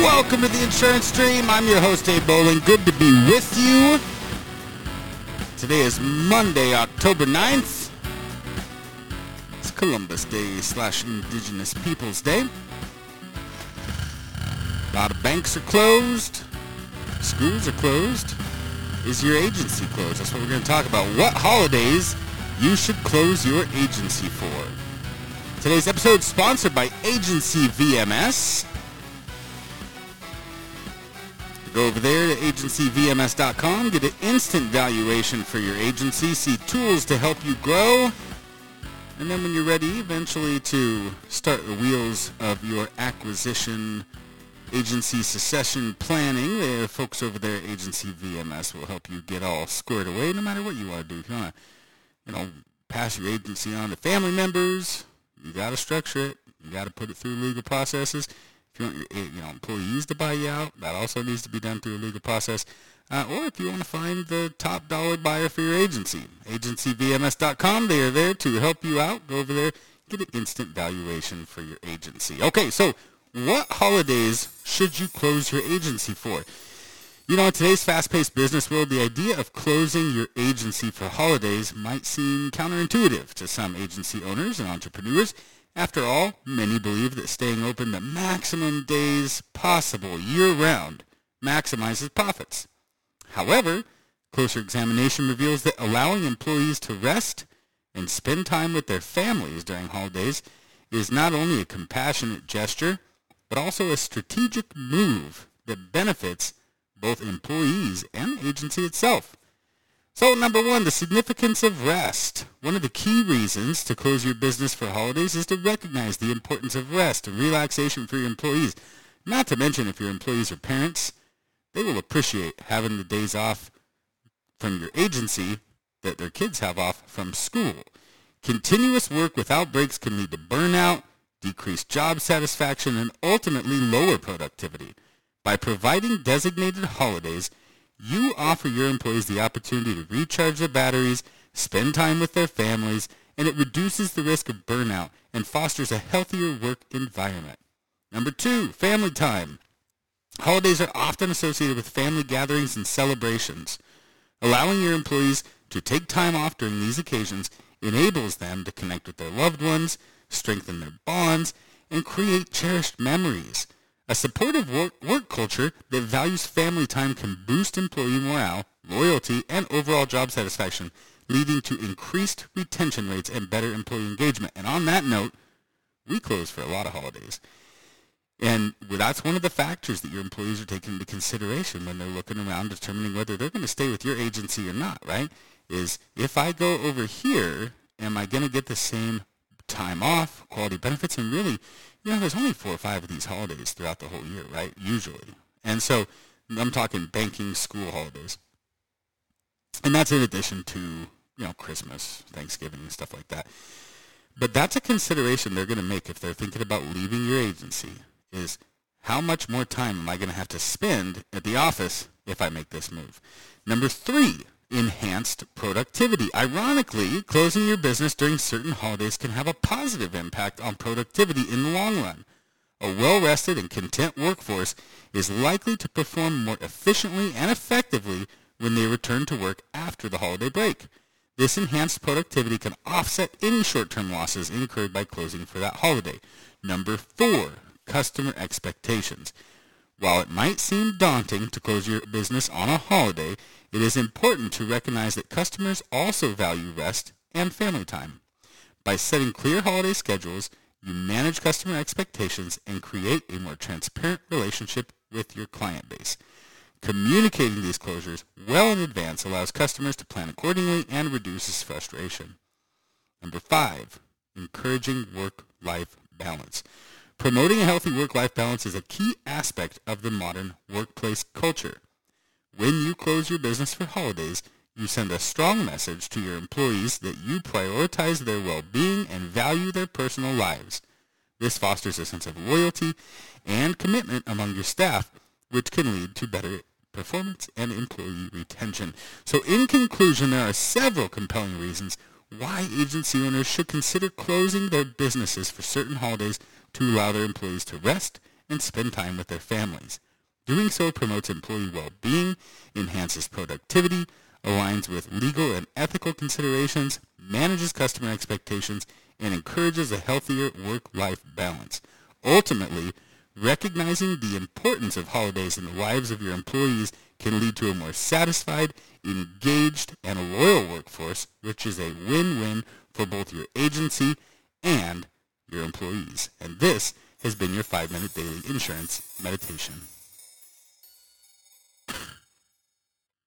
welcome to the Insurance Stream. I'm your host, Abe Bowling. Good to be with you. Today is Monday, October 9th. It's Columbus Day slash Indigenous Peoples Day. A lot of banks are closed. Schools are closed. Is your agency closed? That's what we're going to talk about. What holidays you should close your agency for. Today's episode is sponsored by Agency VMS. Go over there to agencyvms.com, get an instant valuation for your agency, see tools to help you grow, and then when you're ready eventually to start the wheels of your acquisition agency succession planning, the folks over there at Agency VMS will help you get all squared away no matter what you want to do. If you want to, you know, pass your agency on to family members, you got to structure it. You got to put it through legal processes. You want your employees to buy you out, that also needs to be done through a legal process. Uh, or if you want to find the top dollar buyer for your agency, agencyvms.com, they are there to help you out. Go over there, get an instant valuation for your agency. Okay, so what holidays should you close your agency for? You know, in today's fast-paced business world, the idea of closing your agency for holidays might seem counterintuitive to some agency owners and entrepreneurs. After all, many believe that staying open the maximum days possible year-round maximizes profits. However, closer examination reveals that allowing employees to rest and spend time with their families during holidays is not only a compassionate gesture, but also a strategic move that benefits both employees and the agency itself. So number one, the significance of rest. One of the key reasons to close your business for holidays is to recognize the importance of rest and relaxation for your employees. Not to mention if your employees are parents, they will appreciate having the days off from your agency that their kids have off from school. Continuous work without breaks can lead to burnout, decreased job satisfaction, and ultimately lower productivity. By providing designated holidays, you offer your employees the opportunity to recharge their batteries, spend time with their families, and it reduces the risk of burnout and fosters a healthier work environment. Number two, family time. Holidays are often associated with family gatherings and celebrations. Allowing your employees to take time off during these occasions enables them to connect with their loved ones, strengthen their bonds, and create cherished memories. A supportive work, work, culture that values family time can boost employee morale, loyalty, and overall job satisfaction, leading to increased retention rates and better employee engagement. And on that note, we close for a lot of holidays. And that's one of the factors that your employees are taking into consideration when they're looking around determining whether they're going to stay with your agency or not, right? Is if I go over here, am I going to get the same time off, quality benefits, and really, you know, there's only four or five of these holidays throughout the whole year, right? Usually. And so I'm talking banking, school holidays. And that's in addition to, you know, Christmas, Thanksgiving, and stuff like that. But that's a consideration they're going to make if they're thinking about leaving your agency is how much more time am I going to have to spend at the office if I make this move? Number three, enhanced productivity. Ironically, closing your business during certain holidays can have a positive impact on productivity in the long run. A well-rested and content workforce is likely to perform more efficiently and effectively when they return to work after the holiday break. This enhanced productivity can offset any short-term losses incurred by closing for that holiday. Number four, customer expectations. While it might seem daunting to close your business on a holiday, it is important to recognize that customers also value rest and family time. By setting clear holiday schedules, you manage customer expectations and create a more transparent relationship with your client base. Communicating these closures well in advance allows customers to plan accordingly and reduces frustration. Number five, encouraging work-life balance. Promoting a healthy work-life balance is a key aspect of the modern workplace culture. When you close your business for holidays, you send a strong message to your employees that you prioritize their well-being and value their personal lives. This fosters a sense of loyalty and commitment among your staff, which can lead to better performance and employee retention. So in conclusion, there are several compelling reasons why agency owners should consider closing their businesses for certain holidays to allow their employees to rest and spend time with their families. Doing so promotes employee well-being, enhances productivity, aligns with legal and ethical considerations, manages customer expectations, and encourages a healthier work-life balance. Ultimately, recognizing the importance of holidays in the lives of your employees can lead to a more satisfied, engaged, and loyal workforce, which is a win-win for both your agency and your employees. And this has been your 5-Minute Daily Insurance Meditation.